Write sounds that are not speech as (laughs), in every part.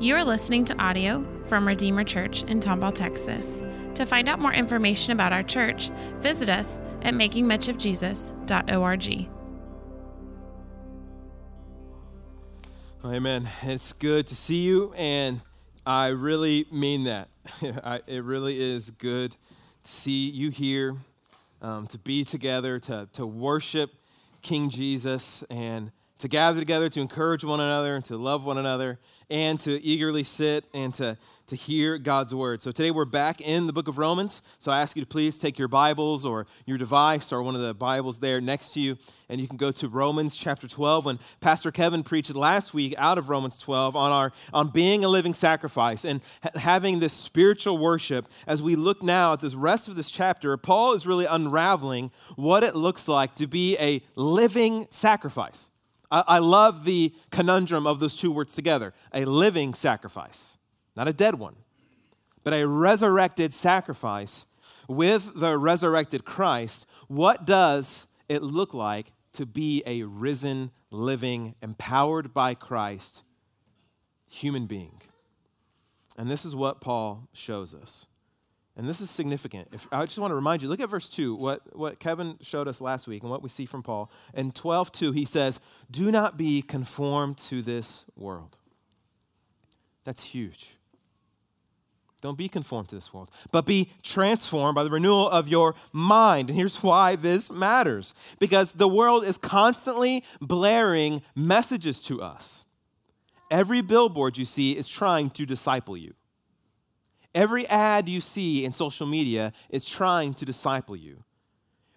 You are listening to audio from Redeemer Church in Tomball, Texas. To find out more information about our church, visit us at makingmuchofjesus.org. Amen. It's good to see you, and I really mean that. (laughs) It really is good to see you here, um, to be together, to, to worship King Jesus, and to gather together to encourage one another and to love one another and to eagerly sit and to, to hear God's word. So today we're back in the book of Romans. So I ask you to please take your Bibles or your device or one of the Bibles there next to you, and you can go to Romans chapter 12. When Pastor Kevin preached last week out of Romans 12 on, our, on being a living sacrifice and ha- having this spiritual worship, as we look now at this rest of this chapter, Paul is really unraveling what it looks like to be a living sacrifice. I, love the conundrum of those two words together a living sacrifice, not a dead one, but a resurrected sacrifice with the resurrected Christ. What does it look like to be a risen, living, empowered by Christ human being? And this is what Paul shows us. And this is significant. If, I just want to remind you, look at verse 2, what, what Kevin showed us last week and what we see from Paul. In 12 2, he says, Do not be conformed to this world. That's huge. Don't be conformed to this world, but be transformed by the renewal of your mind. And here's why this matters because the world is constantly blaring messages to us. Every billboard you see is trying to disciple you. Every ad you see in social media is trying to disciple you.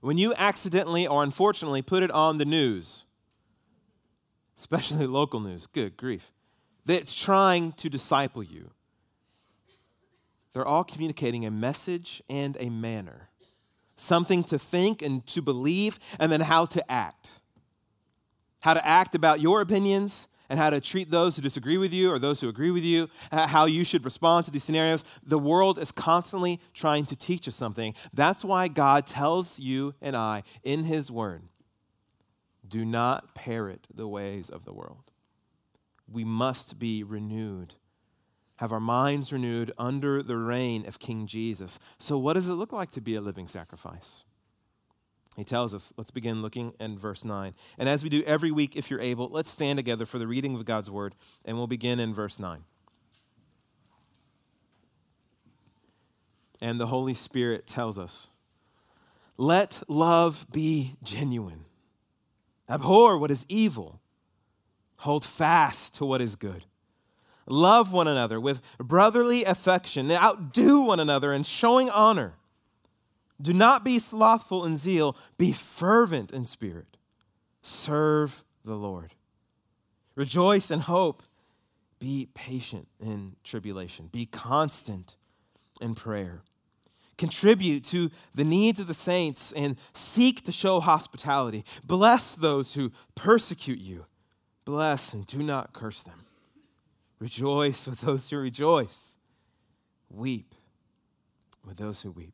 When you accidentally or unfortunately put it on the news, especially (laughs) local news, good grief, that's trying to disciple you. They're all communicating a message and a manner, something to think and to believe, and then how to act. How to act about your opinions and how to treat those who disagree with you or those who agree with you, how you should respond to these scenarios. The world is constantly trying to teach us something. That's why God tells you and I in His Word do not parrot the ways of the world. We must be renewed, have our minds renewed under the reign of King Jesus. So, what does it look like to be a living sacrifice? He tells us, let's begin looking in verse 9. And as we do every week, if you're able, let's stand together for the reading of God's word, and we'll begin in verse 9. And the Holy Spirit tells us, let love be genuine. Abhor what is evil, hold fast to what is good. Love one another with brotherly affection, outdo one another in showing honor. Do not be slothful in zeal, be fervent in spirit. Serve the Lord. Rejoice in hope. Be patient in tribulation. Be constant in prayer. Contribute to the needs of the saints and seek to show hospitality. Bless those who persecute you. Bless and do not curse them. Rejoice with those who rejoice. Weep with those who weep.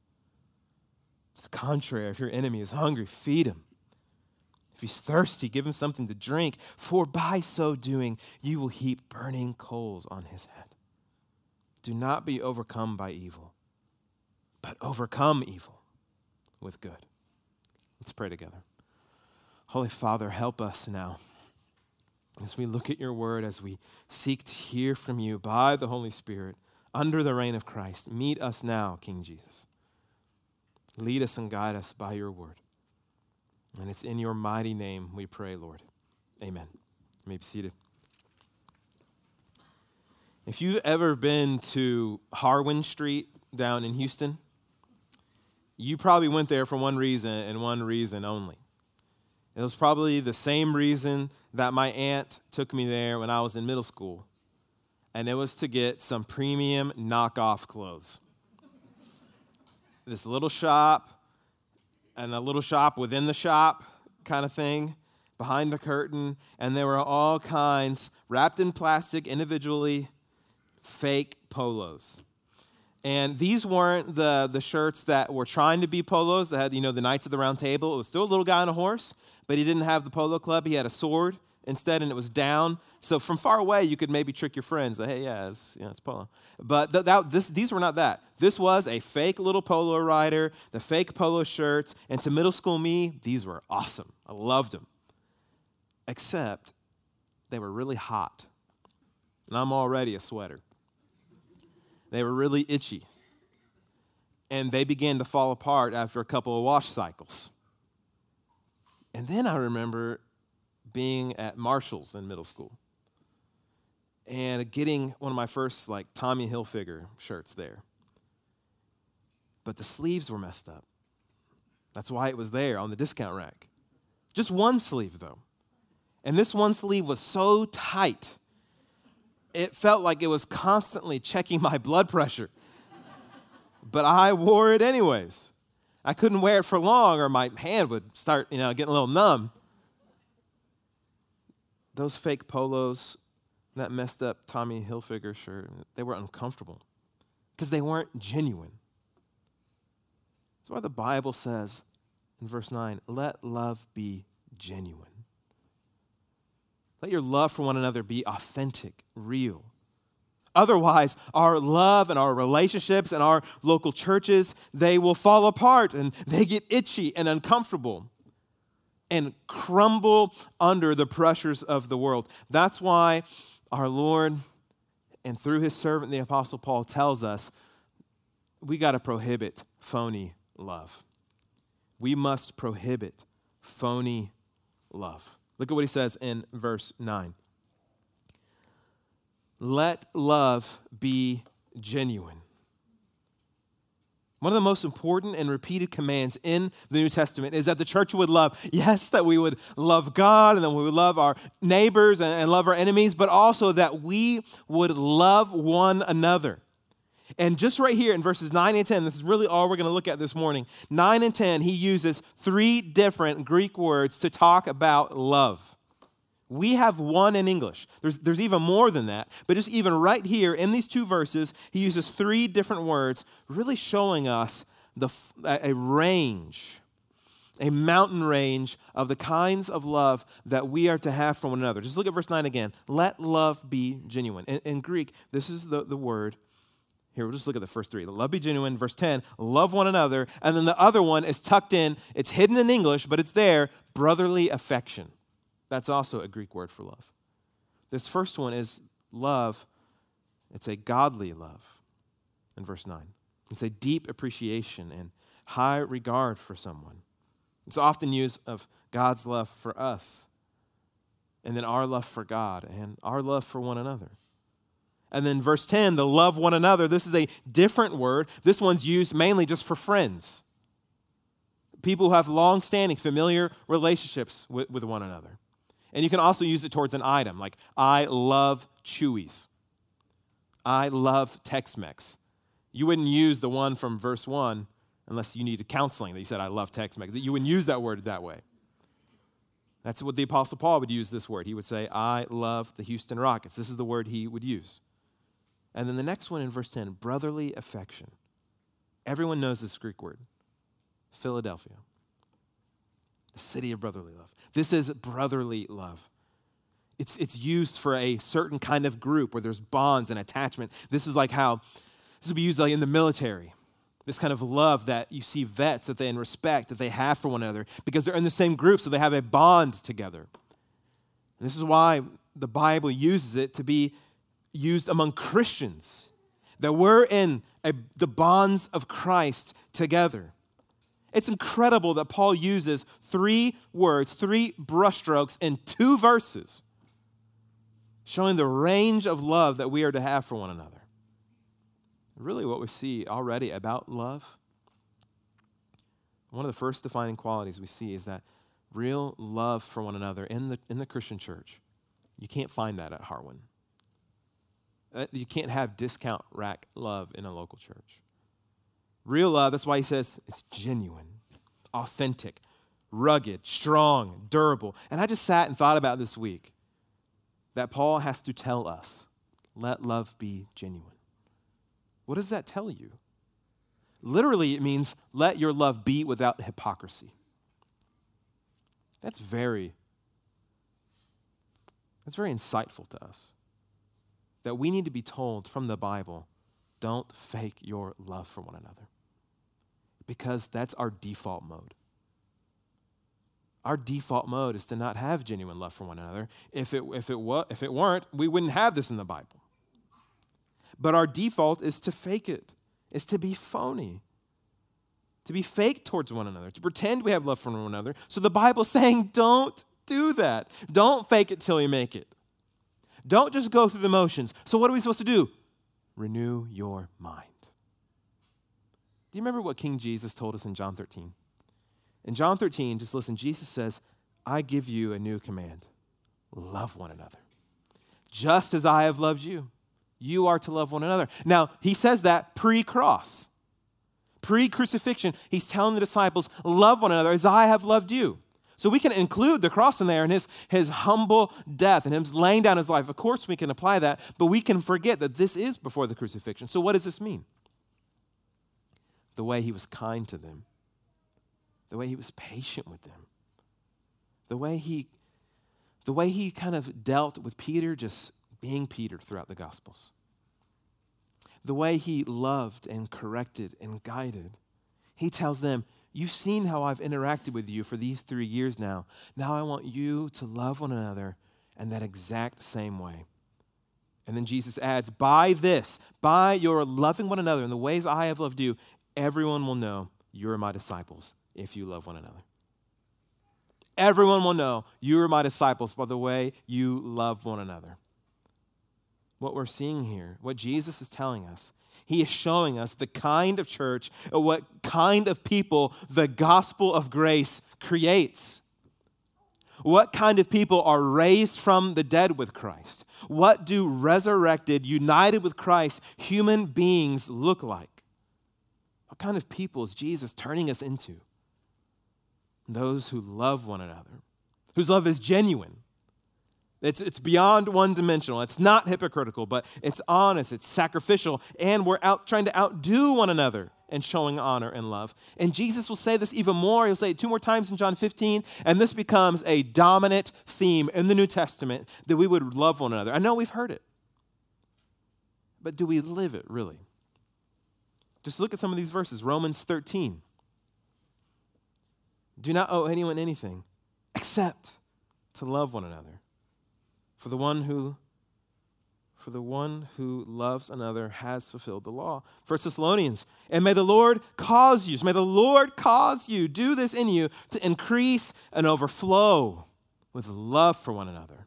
To the contrary, if your enemy is hungry, feed him. If he's thirsty, give him something to drink, for by so doing, you will heap burning coals on his head. Do not be overcome by evil, but overcome evil with good. Let's pray together. Holy Father, help us now as we look at your word, as we seek to hear from you by the Holy Spirit under the reign of Christ. Meet us now, King Jesus. Lead us and guide us by your word. And it's in your mighty name we pray, Lord. Amen. You may be seated. If you've ever been to Harwin Street down in Houston, you probably went there for one reason and one reason only. It was probably the same reason that my aunt took me there when I was in middle school. and it was to get some premium knockoff clothes. This little shop, and a little shop within the shop kind of thing behind the curtain, and there were all kinds, wrapped in plastic individually, fake polos. And these weren't the, the shirts that were trying to be polos that had, you know, the Knights of the Round Table. It was still a little guy on a horse, but he didn't have the polo club. He had a sword instead, and it was down. So from far away, you could maybe trick your friends that, hey, yeah, it's, yeah, it's polo. But th- that, this, these were not that. This was a fake little polo rider, the fake polo shirts. And to middle school me, these were awesome. I loved them. Except they were really hot. And I'm already a sweater. They were really itchy. And they began to fall apart after a couple of wash cycles. And then I remember being at Marshall's in middle school and getting one of my first like Tommy Hilfiger shirts there. But the sleeves were messed up. That's why it was there on the discount rack. Just one sleeve though. And this one sleeve was so tight it felt like it was constantly checking my blood pressure. but I wore it anyways. I couldn't wear it for long or my hand would start, you know, getting a little numb. Those fake polos, that messed up Tommy Hilfiger shirt, they were uncomfortable because they weren't genuine. That's why the Bible says in verse 9, let love be genuine. Let your love for one another be authentic, real. Otherwise, our love and our relationships and our local churches, they will fall apart and they get itchy and uncomfortable and crumble under the pressures of the world. That's why our Lord and through his servant the apostle Paul tells us we got to prohibit phony love. We must prohibit phony love. Look at what he says in verse 9. Let love be genuine. One of the most important and repeated commands in the New Testament is that the church would love, yes, that we would love God and that we would love our neighbors and, and love our enemies, but also that we would love one another. And just right here in verses 9 and 10, this is really all we're going to look at this morning. 9 and 10, he uses three different Greek words to talk about love. We have one in English. There's, there's even more than that. But just even right here in these two verses, he uses three different words, really showing us the, a range, a mountain range of the kinds of love that we are to have for one another. Just look at verse 9 again. Let love be genuine. In, in Greek, this is the, the word here, we'll just look at the first three. Love be genuine. Verse 10, love one another. And then the other one is tucked in. It's hidden in English, but it's there brotherly affection. That's also a Greek word for love. This first one is love, it's a godly love in verse 9. It's a deep appreciation and high regard for someone. It's often used of God's love for us, and then our love for God, and our love for one another. And then verse 10, the love one another. This is a different word. This one's used mainly just for friends. People who have long standing, familiar relationships with, with one another. And you can also use it towards an item, like, I love Chuy's. I love Tex Mex. You wouldn't use the one from verse 1 unless you needed counseling that you said, I love Tex Mex. You wouldn't use that word that way. That's what the Apostle Paul would use this word. He would say, I love the Houston Rockets. This is the word he would use. And then the next one in verse 10 brotherly affection. Everyone knows this Greek word Philadelphia, the city of brotherly love. This is brotherly love. It's, it's used for a certain kind of group where there's bonds and attachment. This is like how this would be used like in the military. This kind of love that you see vets that they and respect that they have for one another because they're in the same group, so they have a bond together. And this is why the Bible uses it to be used among Christians, that we're in a, the bonds of Christ together. It's incredible that Paul uses three words, three brushstrokes in two verses, showing the range of love that we are to have for one another. Really, what we see already about love, one of the first defining qualities we see is that real love for one another in the, in the Christian church. You can't find that at Harwin. Uh, you can't have discount rack love in a local church. Real love, that's why he says it's genuine, authentic, rugged, strong, durable. And I just sat and thought about this week that Paul has to tell us let love be genuine. What does that tell you? Literally, it means let your love be without hypocrisy. That's very, that's very insightful to us. That we need to be told from the Bible don't fake your love for one another. Because that's our default mode. Our default mode is to not have genuine love for one another. If it, if, it wa- if it weren't, we wouldn't have this in the Bible. But our default is to fake it, is to be phony, to be fake towards one another, to pretend we have love for one another. So the Bible's (laughs) saying, don't do that. Don't fake it till you make it. Don't just go through the motions. So, what are we supposed to do? Renew your mind. Do you remember what King Jesus told us in John 13? In John 13, just listen, Jesus says, I give you a new command love one another. Just as I have loved you, you are to love one another. Now, he says that pre cross, pre crucifixion. He's telling the disciples, love one another as I have loved you. So we can include the cross in there and his, his humble death and him laying down his life. Of course, we can apply that, but we can forget that this is before the crucifixion. So, what does this mean? The way he was kind to them, the way he was patient with them, the way he, the way he kind of dealt with Peter just being Peter throughout the Gospels, the way he loved and corrected and guided. He tells them, You've seen how I've interacted with you for these three years now. Now I want you to love one another in that exact same way. And then Jesus adds, By this, by your loving one another in the ways I have loved you, everyone will know you're my disciples if you love one another. Everyone will know you are my disciples by the way you love one another. What we're seeing here, what Jesus is telling us, he is showing us the kind of church, uh, what kind of people the gospel of grace creates. What kind of people are raised from the dead with Christ? What do resurrected, united with Christ human beings look like? What kind of people is Jesus turning us into? Those who love one another, whose love is genuine, it's, it's beyond one dimensional. It's not hypocritical, but it's honest, it's sacrificial, and we're out trying to outdo one another and showing honor and love. And Jesus will say this even more. He'll say it two more times in John 15, and this becomes a dominant theme in the New Testament that we would love one another. I know we've heard it, but do we live it really? Just look at some of these verses Romans 13. Do not owe anyone anything except to love one another. For the one who for the one who loves another has fulfilled the law. First Thessalonians, and may the Lord cause you, may the Lord cause you, do this in you, to increase and overflow with love for one another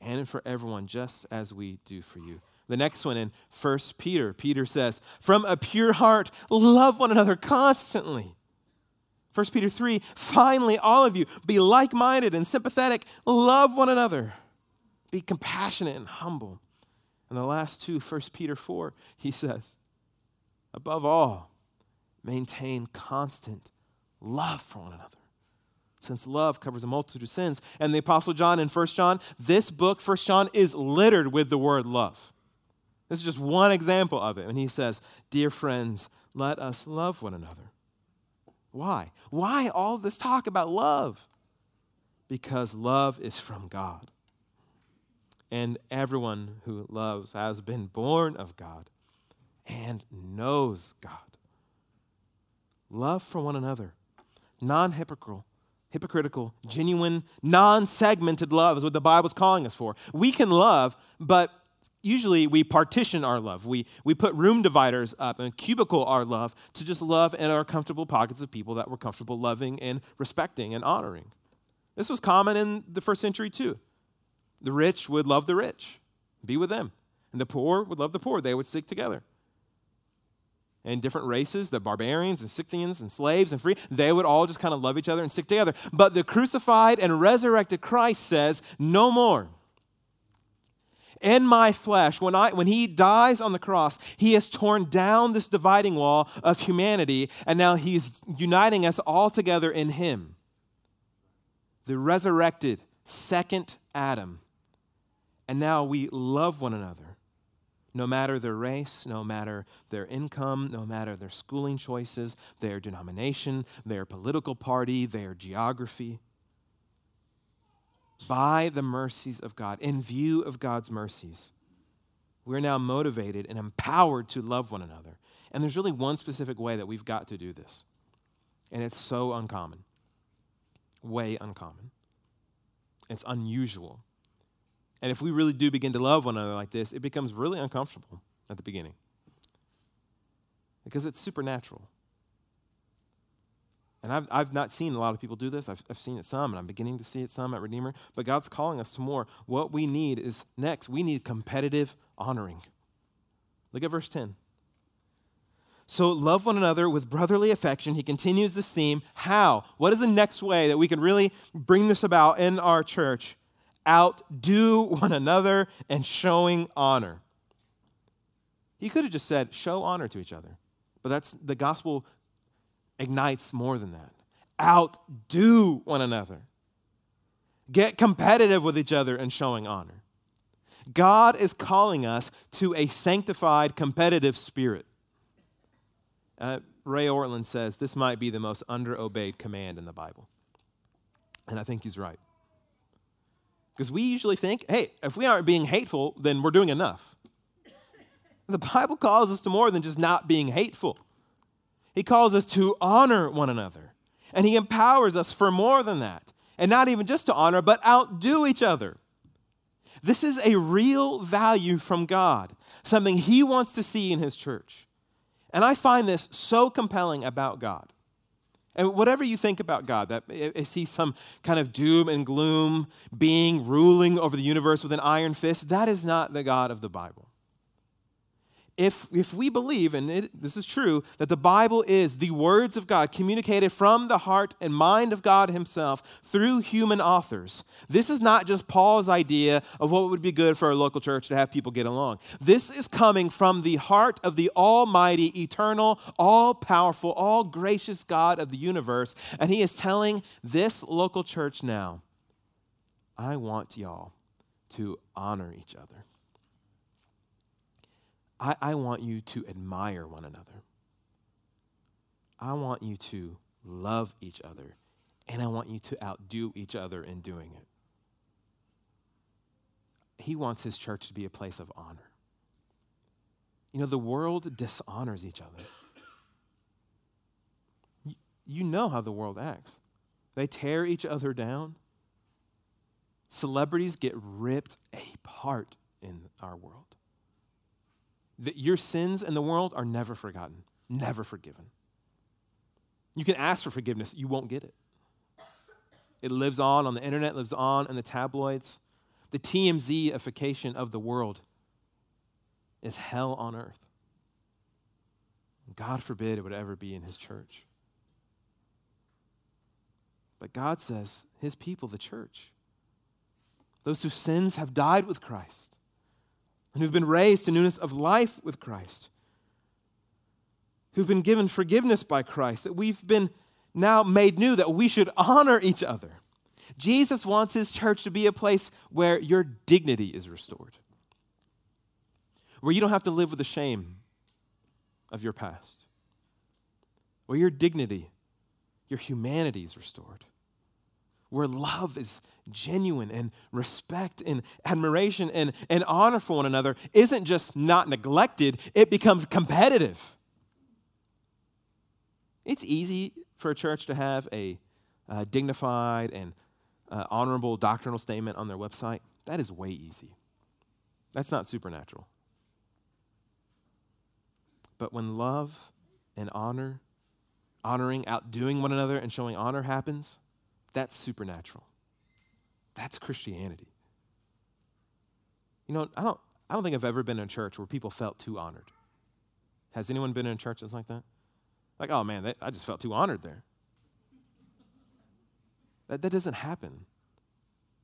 and for everyone, just as we do for you. The next one in First Peter, Peter says, From a pure heart, love one another constantly. 1 Peter 3, finally, all of you, be like minded and sympathetic, love one another be compassionate and humble. And the last two, 1 Peter 4, he says, above all, maintain constant love for one another. Since love covers a multitude of sins. And the Apostle John in 1 John, this book, 1 John, is littered with the word love. This is just one example of it. And he says, Dear friends, let us love one another. Why? Why all this talk about love? Because love is from God and everyone who loves has been born of God and knows God. Love for one another, non hypocritical, hypocritical, genuine, non segmented love is what the Bible's calling us for. We can love, but usually we partition our love. We, we put room dividers up and cubicle our love to just love in our comfortable pockets of people that we're comfortable loving and respecting and honoring. This was common in the first century too. The rich would love the rich, be with them. And the poor would love the poor. They would stick together. And different races, the barbarians and Scythians and slaves and free, they would all just kind of love each other and stick together. But the crucified and resurrected Christ says, no more. in my flesh, when, I, when he dies on the cross, he has torn down this dividing wall of humanity, and now he's uniting us all together in him. The resurrected second Adam. And now we love one another, no matter their race, no matter their income, no matter their schooling choices, their denomination, their political party, their geography by the mercies of God, in view of God's mercies, we're now motivated and empowered to love one another. And there's really one specific way that we've got to do this. And it's so uncommon. Way uncommon. It's unusual. And if we really do begin to love one another like this, it becomes really uncomfortable at the beginning because it's supernatural. And I've, I've not seen a lot of people do this. I've, I've seen it some, and I'm beginning to see it some at Redeemer. But God's calling us to more. What we need is next, we need competitive honoring. Look at verse 10. So love one another with brotherly affection. He continues this theme. How? What is the next way that we can really bring this about in our church? Outdo one another and showing honor. He could have just said, show honor to each other. But that's the gospel ignites more than that. Outdo one another. Get competitive with each other and showing honor. God is calling us to a sanctified, competitive spirit. Uh, Ray Ortlund says this might be the most under obeyed command in the Bible. And I think he's right. Because we usually think, hey, if we aren't being hateful, then we're doing enough. The Bible calls us to more than just not being hateful. He calls us to honor one another. And He empowers us for more than that. And not even just to honor, but outdo each other. This is a real value from God, something He wants to see in His church. And I find this so compelling about God. And whatever you think about God, that is he some kind of doom and gloom being ruling over the universe with an iron fist? That is not the God of the Bible if, if we believe, and it, this is true, that the Bible is the words of God communicated from the heart and mind of God Himself through human authors, this is not just Paul's idea of what would be good for a local church to have people get along. This is coming from the heart of the Almighty, eternal, all powerful, all gracious God of the universe. And He is telling this local church now, I want y'all to honor each other. I, I want you to admire one another. I want you to love each other, and I want you to outdo each other in doing it. He wants his church to be a place of honor. You know, the world dishonors each other. You, you know how the world acts. They tear each other down. Celebrities get ripped apart in our world that your sins in the world are never forgotten, never forgiven. You can ask for forgiveness, you won't get it. It lives on on the internet, lives on in the tabloids. The TMZification of the world is hell on earth. God forbid it would ever be in his church. But God says, his people, the church, those whose sins have died with Christ, and who've been raised to newness of life with Christ, who've been given forgiveness by Christ, that we've been now made new, that we should honor each other. Jesus wants his church to be a place where your dignity is restored, where you don't have to live with the shame of your past, where your dignity, your humanity is restored where love is genuine and respect and admiration and, and honor for one another isn't just not neglected, it becomes competitive. It's easy for a church to have a uh, dignified and uh, honorable doctrinal statement on their website. That is way easy. That's not supernatural. But when love and honor, honoring, outdoing one another, and showing honor happens, that's supernatural. That's Christianity. You know, I don't, I don't think I've ever been in a church where people felt too honored. Has anyone been in a church that's like that? Like, oh man, that, I just felt too honored there. That, that doesn't happen.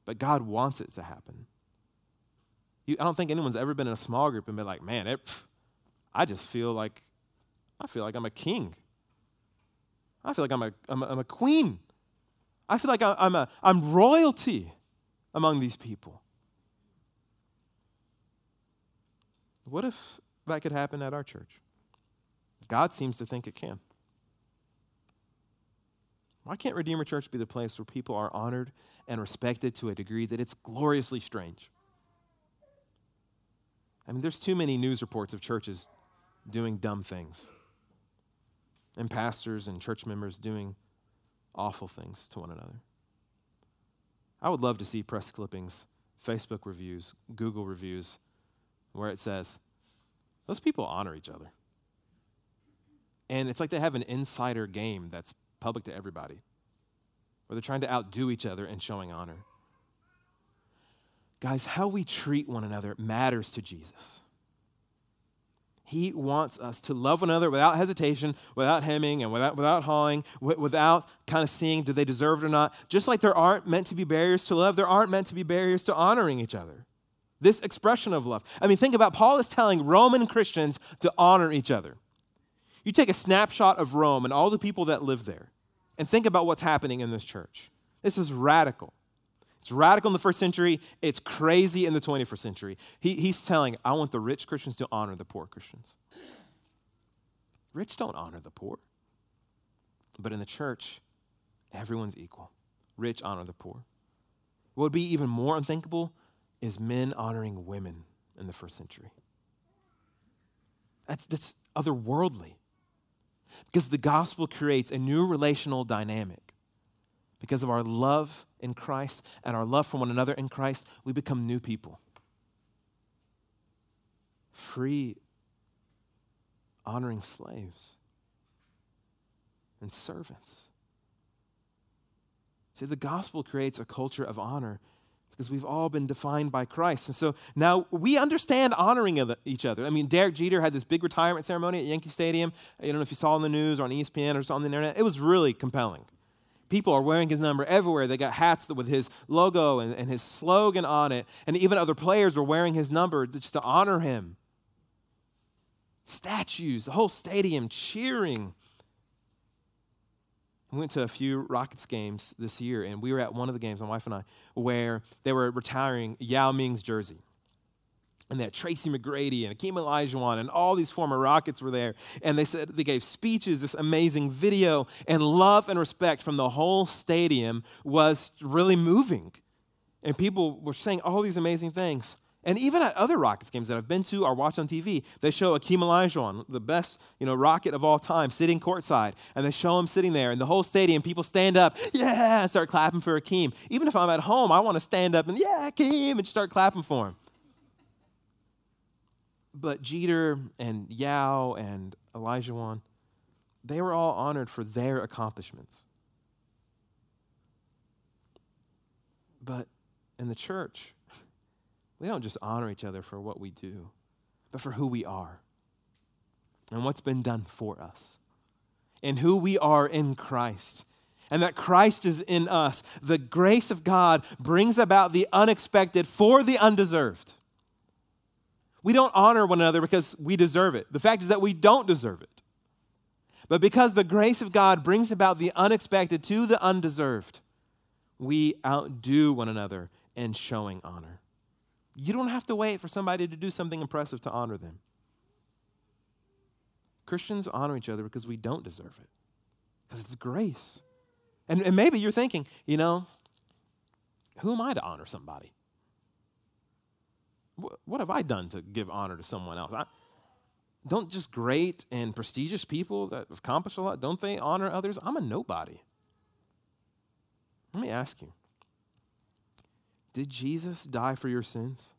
But God wants it to happen. You, I don't think anyone's ever been in a small group and been like, man, it, I just feel like, I feel like I'm a king. I feel like I'm a, I'm a, I'm a queen. I feel like I'm, a, I'm royalty among these people. What if that could happen at our church? God seems to think it can. Why can't Redeemer Church be the place where people are honored and respected to a degree that it's gloriously strange? I mean, there's too many news reports of churches doing dumb things, and pastors and church members doing awful things to one another. I would love to see press clippings, Facebook reviews, Google reviews, where it says, those people honor each other. And it's like they have an insider game that's public to everybody, where they're trying to outdo each other and showing honor. Guys, how we treat one another matters to Jesus. He wants us to love one another without hesitation, without hemming, and without, without hawing, without kind of seeing do they deserve it or not. Just like there aren't meant to be barriers to love, there aren't meant to be barriers to honoring each other. This expression of love. I mean, think about Paul is telling Roman Christians to honor each other. You take a snapshot of Rome and all the people that live there, and think about what's happening in this church. This is radical. It's radical in the first century. It's crazy in the 21st century. He, he's telling, I want the rich Christians to honor the poor Christians. Rich don't honor the poor. But in the church, everyone's equal. Rich honor the poor. What would be even more unthinkable is men honoring women in the first century. That's, that's otherworldly. Because the gospel creates a new relational dynamic because of our love in Christ and our love for one another in Christ, we become new people. Free, honoring slaves and servants. See, the gospel creates a culture of honor because we've all been defined by Christ. And so now we understand honoring each other. I mean, Derek Jeter had this big retirement ceremony at Yankee Stadium. I don't know if you saw on the news or on ESPN or on the internet. It was really compelling. People are wearing his number everywhere. They got hats with his logo and, and his slogan on it. And even other players were wearing his number just to honor him. Statues, the whole stadium cheering. We went to a few Rockets games this year, and we were at one of the games, my wife and I, where they were retiring Yao Ming's jersey and had Tracy McGrady and Akeem Olajuwon and all these former Rockets were there. And they said they gave speeches, this amazing video, and love and respect from the whole stadium was really moving. And people were saying all these amazing things. And even at other Rockets games that I've been to or watched on TV, they show Akeem Olajuwon, the best, you know, Rocket of all time, sitting courtside, and they show him sitting there, and the whole stadium, people stand up, yeah, and start clapping for Akeem. Even if I'm at home, I want to stand up and yeah, Akeem, and start clapping for him. But Jeter and Yao and Olajuwon, they were all honored for their accomplishments. But in the church, (laughs) we don't just honor each other for what we do, but for who we are and what's been done for us and who we are in Christ and that Christ is in us. The grace of God brings about the unexpected for the undeserved. We don't honor one another because we deserve it. The fact is that we don't deserve it. But because the grace of God brings about the unexpected to the undeserved, we outdo one another in showing honor. You don't have to wait for somebody to do something impressive to honor them. Christians honor each other because we don't deserve it, because it's grace. And, and maybe you're thinking, you know, who am I to honor somebody? What have I done to give honor to someone else? I, don't just great and prestigious people that have accomplished a lot, don't they honor others? I'm a nobody. Let me ask you Did Jesus die for your sins?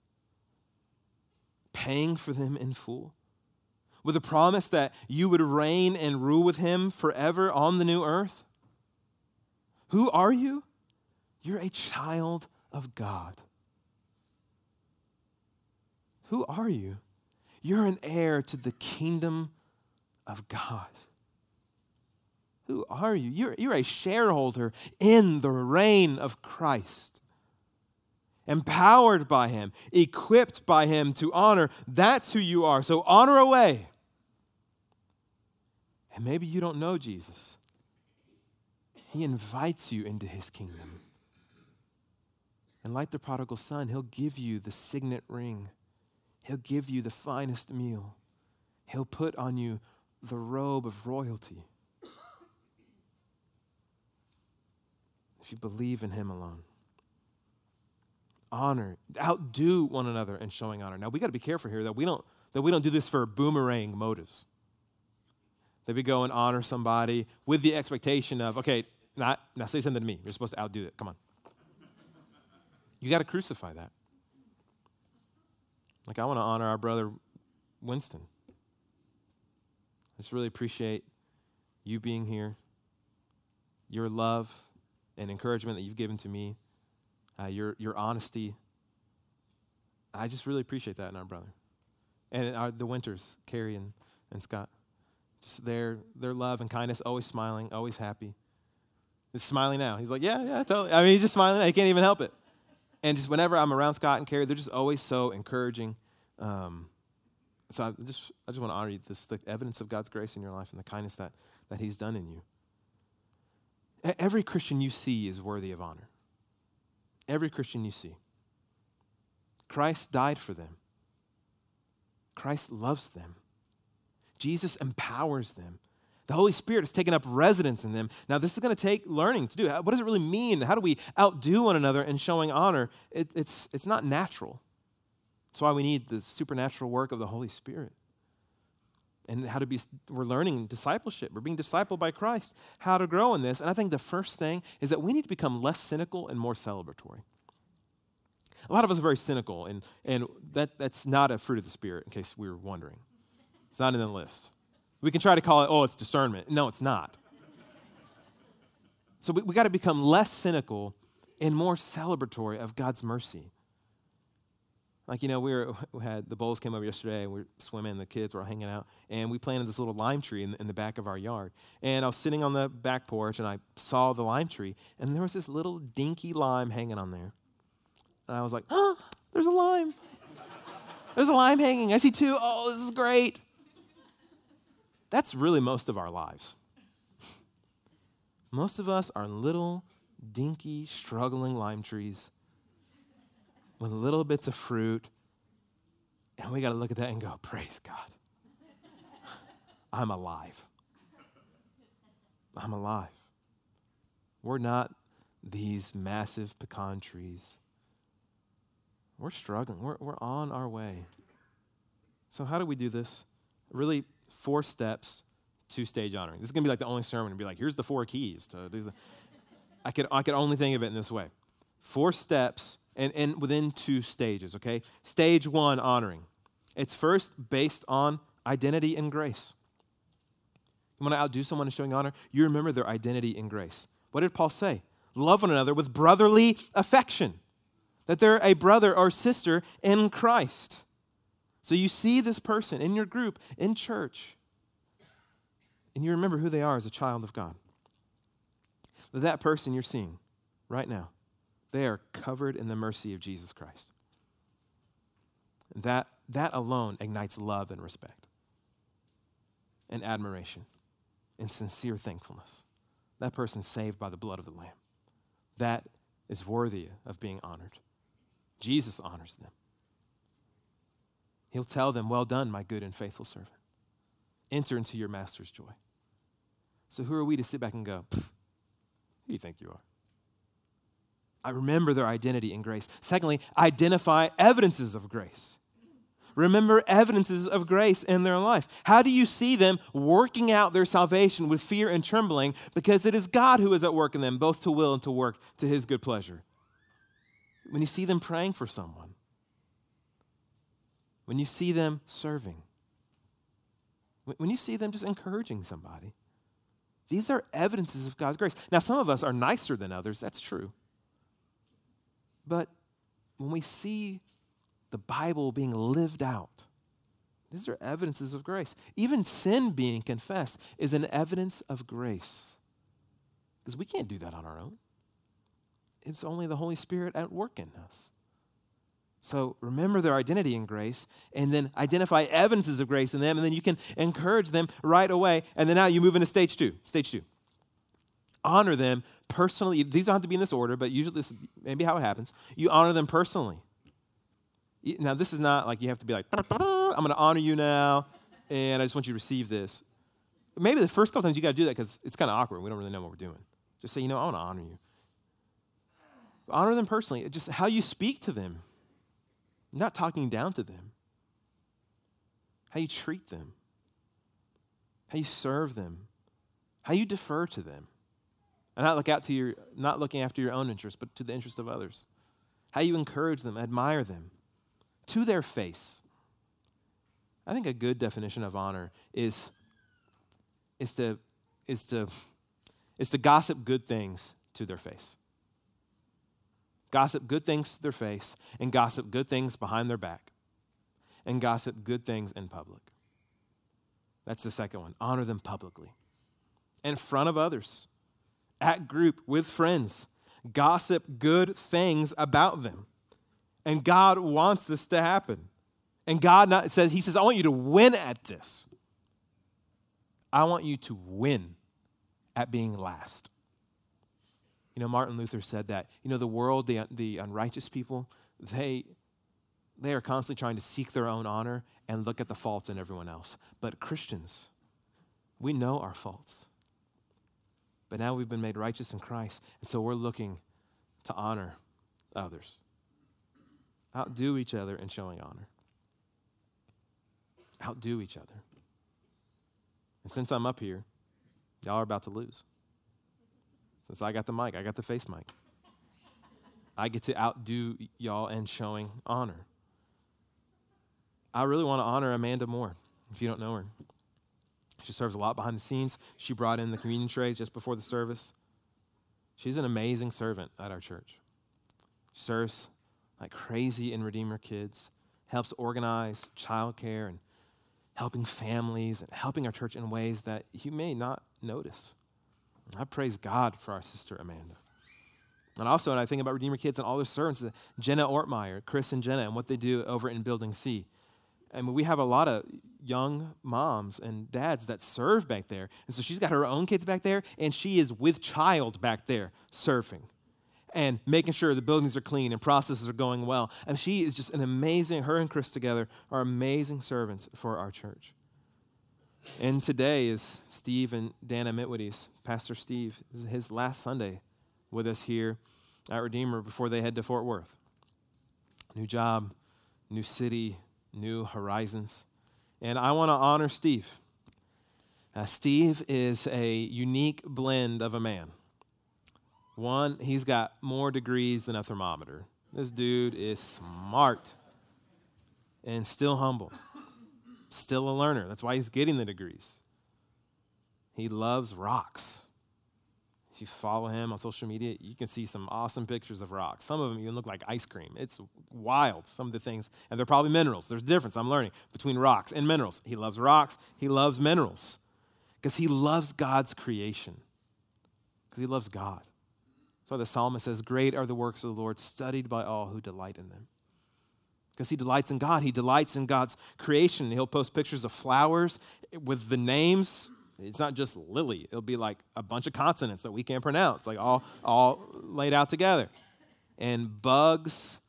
Paying for them in full? With a promise that you would reign and rule with him forever on the new earth? Who are you? You're a child of God. Who are you? You're an heir to the kingdom of God. Who are you? You're, you're a shareholder in the reign of Christ. empowered by Him, equipped by Him to honor. That's who you are. So honor away. And maybe you don't know Jesus. He invites you into His kingdom. And like the prodigal son, He'll give you the signet ring, He'll give you the finest meal, He'll put on you the robe of royalty. If you believe in Him alone honor, outdo one another in showing honor. Now we got to be careful here that we don't that we don't do this for boomerang motives. That we go and honor somebody with the expectation of, okay, not now say something to me. You're supposed to outdo it. Come on. You got to crucify that. Like I want to honor our brother Winston. I just really appreciate you being here, your love and encouragement that you've given to me uh, your, your honesty. I just really appreciate that in our brother. And our, the Winters, Carrie and, and Scott, just their, their love and kindness, always smiling, always happy. He's smiling now. He's like, yeah, yeah, totally. I mean, he's just smiling. Now. He can't even help it. And just whenever I'm around Scott and Carrie, they're just always so encouraging. Um, so I just, I just want to honor you, this the evidence of God's grace in your life and the kindness that, that He's done in you. Every Christian you see is worthy of honor. Every Christian you see. Christ died for them. Christ loves them. Jesus empowers them. The Holy Spirit has taken up residence in them. Now, this is going to take learning to do. What does it really mean? How do we outdo one another in showing honor? It, it's, it's not natural. That's why we need the supernatural work of the Holy Spirit. And how to be, we're learning discipleship. We're being discipled by Christ, how to grow in this. And I think the first thing is that we need to become less cynical and more celebratory. A lot of us are very cynical, and, and that, that's not a fruit of the Spirit, in case we were wondering. It's not in the list. We can try to call it, oh, it's discernment. No, it's not. So we, we got to become less cynical and more celebratory of God's mercy. Like, you know, we, were, we had the bowls came over yesterday, we are swimming, the kids were all hanging out, and we planted this little lime tree in, in the back of our yard. And I was sitting on the back porch, and I saw the lime tree, and there was this little dinky lime hanging on there. And I was like, oh, there's a lime. There's a lime hanging. I see two. Oh, this is great. That's really most of our lives. Most of us are little, dinky, struggling lime trees with little bits of fruit. And we got to look at that and go, Praise God. (laughs) I'm alive. I'm alive. We're not these massive pecan trees. We're struggling. We're, we're on our way. So, how do we do this? Really, four steps to stage honoring. This is going to be like the only sermon and be like, here's the four keys to do the. I could, I could only think of it in this way. Four steps and, and within two stages, okay? Stage one, honoring. It's first based on identity and grace. You want to outdo someone in showing honor? You remember their identity in grace. What did Paul say? Love one another with brotherly affection, that they're a brother or sister in Christ. So you see this person in your group, in church, and you remember who they are as a child of God. That, person you're seeing right now they are covered in the mercy of Jesus Christ. That, that alone ignites love and respect and admiration and sincere thankfulness. That person saved by the blood of the Lamb. That is worthy of being honored. Jesus honors them. He'll tell them, Well done, my good and faithful servant. Enter into your master's joy. So, who are we to sit back and go, Who do you think you are? I remember their identity in grace. Secondly, identify evidences of grace. Remember evidences of grace in their life. How do you see them working out their salvation with fear and trembling? Because it is God who is at work in them, both to will and to work to his good pleasure. When you see them praying for someone, when you see them serving, when you see them just encouraging somebody, these are evidences of God's grace. Now, some of us are nicer than others, that's true. But when we see the Bible being lived out, these are evidences of grace. Even sin being confessed is an evidence of grace. Because we can't do that on our own. It's only the Holy Spirit at work in us. So remember their identity in grace and then identify evidences of grace in them, and then you can encourage them right away. And then now you move into stage two. Stage two. Honor them personally. These don't have to be in this order, but usually this maybe how it happens. You honor them personally. Now, this is not like you have to be like, I'm going to honor you now, and I just want you to receive this. Maybe the first couple times you got to do that because it's kind of awkward. We don't really know what we're doing. Just say, you know, I want to honor you. Honor them personally. Just how you speak to them not talking down to them, how you treat them, how you serve them, how you defer to them. And not look out to your not looking after your own interests, but to the interest of others. How you encourage them, admire them to their face. I think a good definition of honor is, is to is to is to gossip good things to their face gossip good things to their face, and gossip good things behind their back, and gossip good things in public. That's the second one. Honor them publicly, in front of others, at group, with friends. Gossip good things about them. And God wants this to happen. And God not, says, He says, I want you to win at this. I want you to win at being last. You know, Martin Luther said that, you know, the world, the, the unrighteous people, they, they are constantly trying to seek their own honor and look at the faults in everyone else. But Christians, we know our faults. But now we've been made righteous in Christ, and so we're looking to honor others. Outdo each other in showing honor. Outdo each other. And since I'm up here, y'all are about to lose. Since I got the mic, I got the face mic. I get to outdo y'all in showing honor. I really want to honor Amanda Moore, if you don't know her. She serves a lot behind the scenes. She brought in the communion trays just before the service. She's an amazing servant at our church. She serves like crazy in Redeemer Kids, helps organize childcare and helping families and helping our church in ways that you may not notice. I praise God for our sister Amanda. And also, when I think about Redeemer Kids and all their servants, uh, Jenna Ortmeyer, Chris and Jenna, and what they do over in Building C. I mean, we have a lot of young moms and dads that serve back there. And so she's got her own kids back there, and she is with child back there surfing and making sure the buildings are clean and processes are going well. And she is just an amazing, her and Chris together are amazing servants for our church. And today is Steve and Dana Mitwitty's, Pastor Steve, his last Sunday with us here at Redeemer before they head to Fort Worth. New job, new city, new horizons. And I want to honor Steve. Uh, Steve is a unique blend of a man. One, he's got more degrees than a thermometer. This dude is smart and still humble still a learner. That's why he's getting the degrees. He loves rocks. If you follow him on social media, you can see some awesome pictures of rocks. Some of them even look like ice cream. It's wild, some of the things. And they're probably minerals. There's a difference, I'm learning, between rocks and minerals. He loves rocks, he loves minerals because he loves God's creation, because he loves God. So the psalmist says, Great are the works of the Lord, studied by all who delight in them because he delights in God. He delights in God's creation. He'll post pictures of flowers with the names. It's not just lily. It'll be like a bunch of consonants that we can't pronounce, like all, all laid out together. And bugs.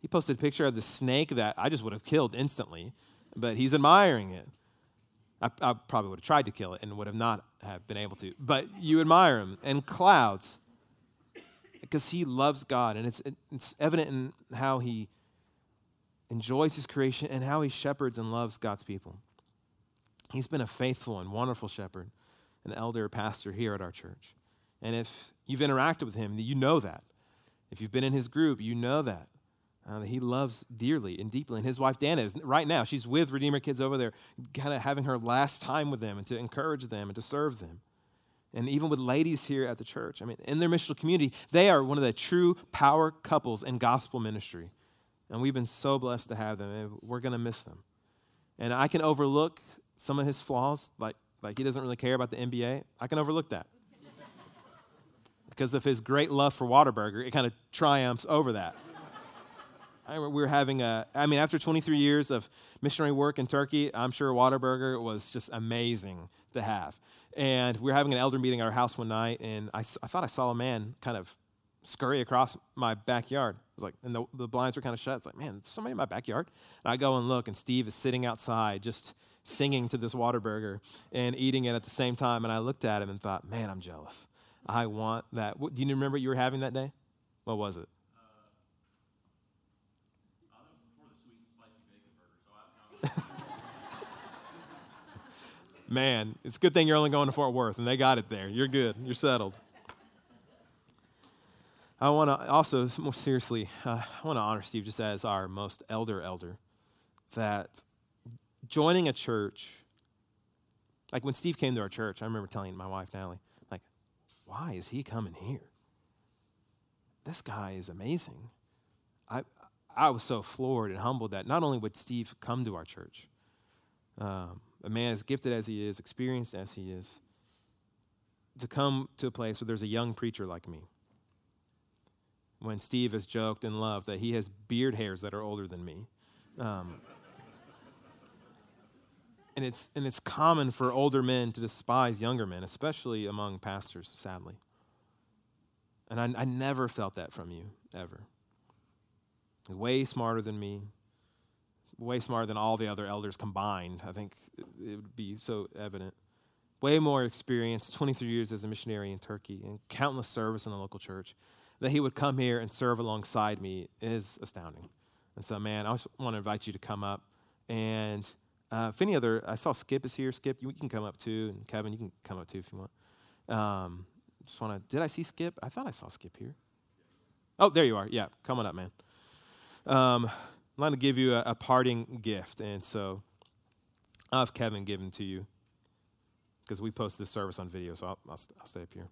He posted a picture of the snake that I just would have killed instantly, but he's admiring it. I, I probably would have tried to kill it and would have not have been able to. But you admire him. And clouds, because he loves God. And it's, it's evident in how he enjoys his creation, and how he shepherds and loves God's people. He's been a faithful and wonderful shepherd, an elder pastor here at our church. And if you've interacted with him, you know that. If you've been in his group, you know that. Uh, that he loves dearly and deeply. And his wife, Dana, is right now, she's with Redeemer Kids over there, kind of having her last time with them and to encourage them and to serve them. And even with ladies here at the church, I mean, in their missional community, they are one of the true power couples in gospel ministry. And we've been so blessed to have them, and we're going to miss them. And I can overlook some of his flaws, like, like he doesn't really care about the NBA. I can overlook that. (laughs) because of his great love for Whataburger, it kind of triumphs over that. (laughs) I, we were having a, I mean, after 23 years of missionary work in Turkey, I'm sure Whataburger was just amazing to have. And we were having an elder meeting at our house one night, and I, I thought I saw a man kind of scurry across my backyard. It was like, and the, the blinds were kind of shut. It's like, man, there's somebody in my backyard. And I go and look, and Steve is sitting outside just singing to this Whataburger and eating it at the same time. And I looked at him and thought, man, I'm jealous. I want that. What, do you remember what you were having that day? What was it? (laughs) Man, it's a good thing you're only going to Fort Worth and they got it there. You're good. You're settled. I want to also, more seriously, uh, I want to honor Steve just as our most elder elder. That joining a church, like when Steve came to our church, I remember telling my wife, Natalie, like, why is he coming here? This guy is amazing. I, I was so floored and humbled that not only would Steve come to our church, um, a man as gifted as he is, experienced as he is, to come to a place where there's a young preacher like me. When Steve has joked and loved that he has beard hairs that are older than me. Um, and it's, and it's common for older men to despise younger men, especially among pastors, sadly. And I, I never felt that from you, ever. Way smarter than me, way smarter than all the other elders combined. I think it would be so evident. Way more experience, 23 years as a missionary in Turkey, and countless service in the local church. That he would come here and serve alongside me is astounding. And so, man, I just want to invite you to come up. And uh, if any other, I saw Skip is here. Skip, you, you, can come up too. And Kevin, you can come up too if you want. Um, just want to, did I see Skip? I thought I saw Skip here. Oh, there you are. Yeah, come on up, man. Um, I'm going to give you a, a, parting gift. And so I'll have Kevin given to you because we post this service on video, so I'll, I'll, I'll stay up here.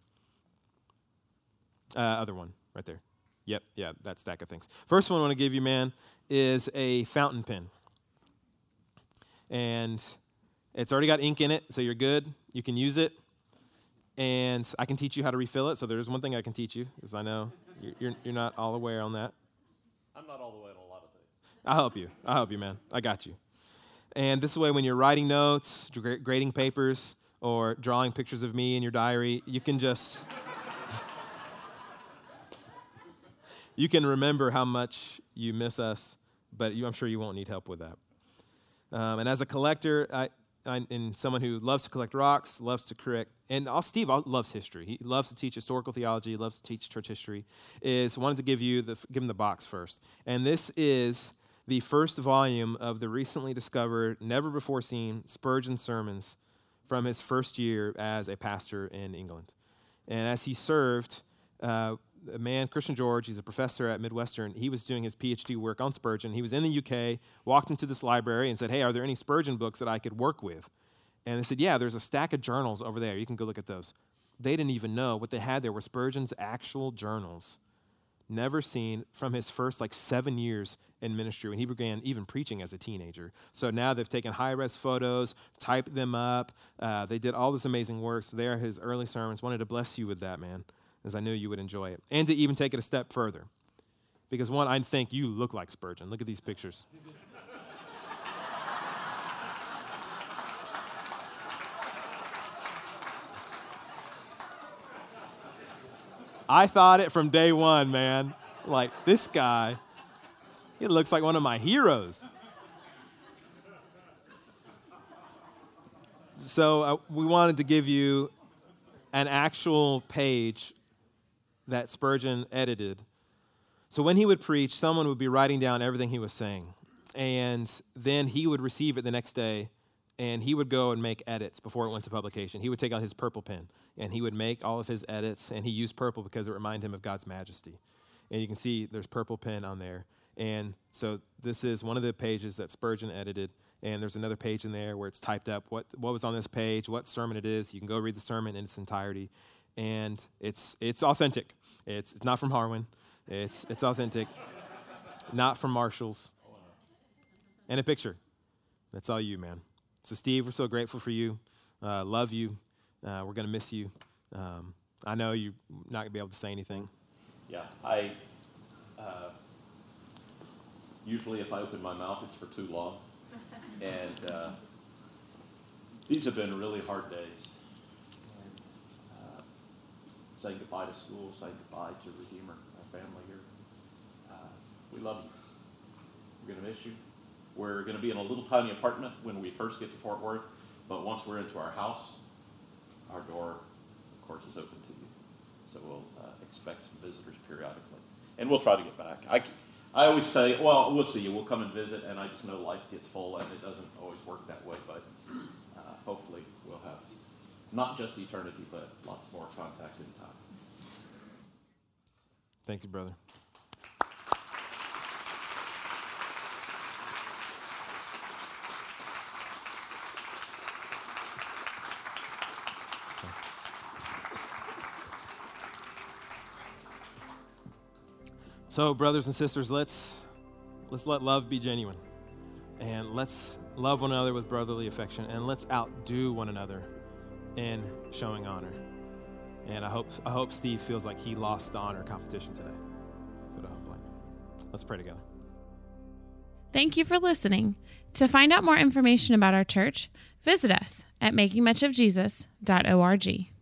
Uh, other one, right there. Yep, yeah, that stack of things. First one I want to give you, man, is a fountain pen. And it's already got ink in it, so you're good. You can use it. And I can teach you how to refill it. So there's one thing I can teach you, because I know you're, you're, you're not all aware on that. I'm not all the way on a lot of things. I'll help you. I'll help you, man. I got you. And this way, when you're writing notes, grading papers, or drawing pictures of me in your diary, you can just. You can remember how much you miss us, but you, I'm sure you won't need help with that. Um, and as a collector, I, I, and someone who loves to collect rocks, loves to correct, and all, Steve loves history. He loves to teach historical theology, he loves to teach church history. Is wanted to give you the give him the box first, and this is the first volume of the recently discovered, never before seen Spurgeon sermons from his first year as a pastor in England. And as he served, uh, a man, Christian George, he's a professor at Midwestern, he was doing his PhD work on Spurgeon. He was in the UK, walked into this library and said, Hey, are there any Spurgeon books that I could work with? And they said, Yeah, there's a stack of journals over there. You can go look at those. They didn't even know what they had there were Spurgeon's actual journals never seen from his first like seven years in ministry when he began even preaching as a teenager. So now they've taken high res photos, typed them up. Uh, they did all this amazing work. So there are his early sermons. Wanted to bless you with that, man, as I knew you would enjoy it. And to even take it a step further. Because one, I think you look like Spurgeon. Look at these pictures. I thought it from day one, man. Like, this guy, he looks like one of my heroes. So, uh, we wanted to give you an actual page that Spurgeon edited. So, when he would preach, someone would be writing down everything he was saying. And then he would receive it the next day and he would go and make edits before it went to publication. He would take out his purple pen and he would make all of his edits, and he used purple because it reminded him of God's majesty. And you can see there's purple pen on there. And so this is one of the pages that Spurgeon edited. And there's another page in there where it's typed up what, what was on this page, what sermon it is. You can go read the sermon in its entirety. And it's, it's authentic. It's, it's not from Harwin, it's, it's authentic, not from Marshall's. And a picture. That's all you, man. So, Steve, we're so grateful for you. Uh, love you. Uh, we're going to miss you. Um, I know you're not going to be able to say anything. Yeah, I. Uh, Usually, if I open my mouth, it's for too long. And uh, these have been really hard days. Saying goodbye to school, saying goodbye to Redeemer, our family here. Uh, we love you. We're going to miss you. We're going to be in a little tiny apartment when we first get to Fort Worth, but once we're into our house, our door, of course, is open to you. So we'll uh, expect some visitors periodically. And we'll try to get back. I, I always say, well, we'll see you. We'll come and visit, and I just know life gets full, and it doesn't always work that way. But uh, hopefully, we'll have not just eternity, but lots more contact in time. Thank you, brother. So, brothers and sisters, let's let's let love be genuine. And let's love one another with brotherly affection and let's outdo one another in showing honor. And I hope I hope Steve feels like he lost the honor competition today. Let's pray together. Thank you for listening. To find out more information about our church, visit us at makingmuchofjesus.org.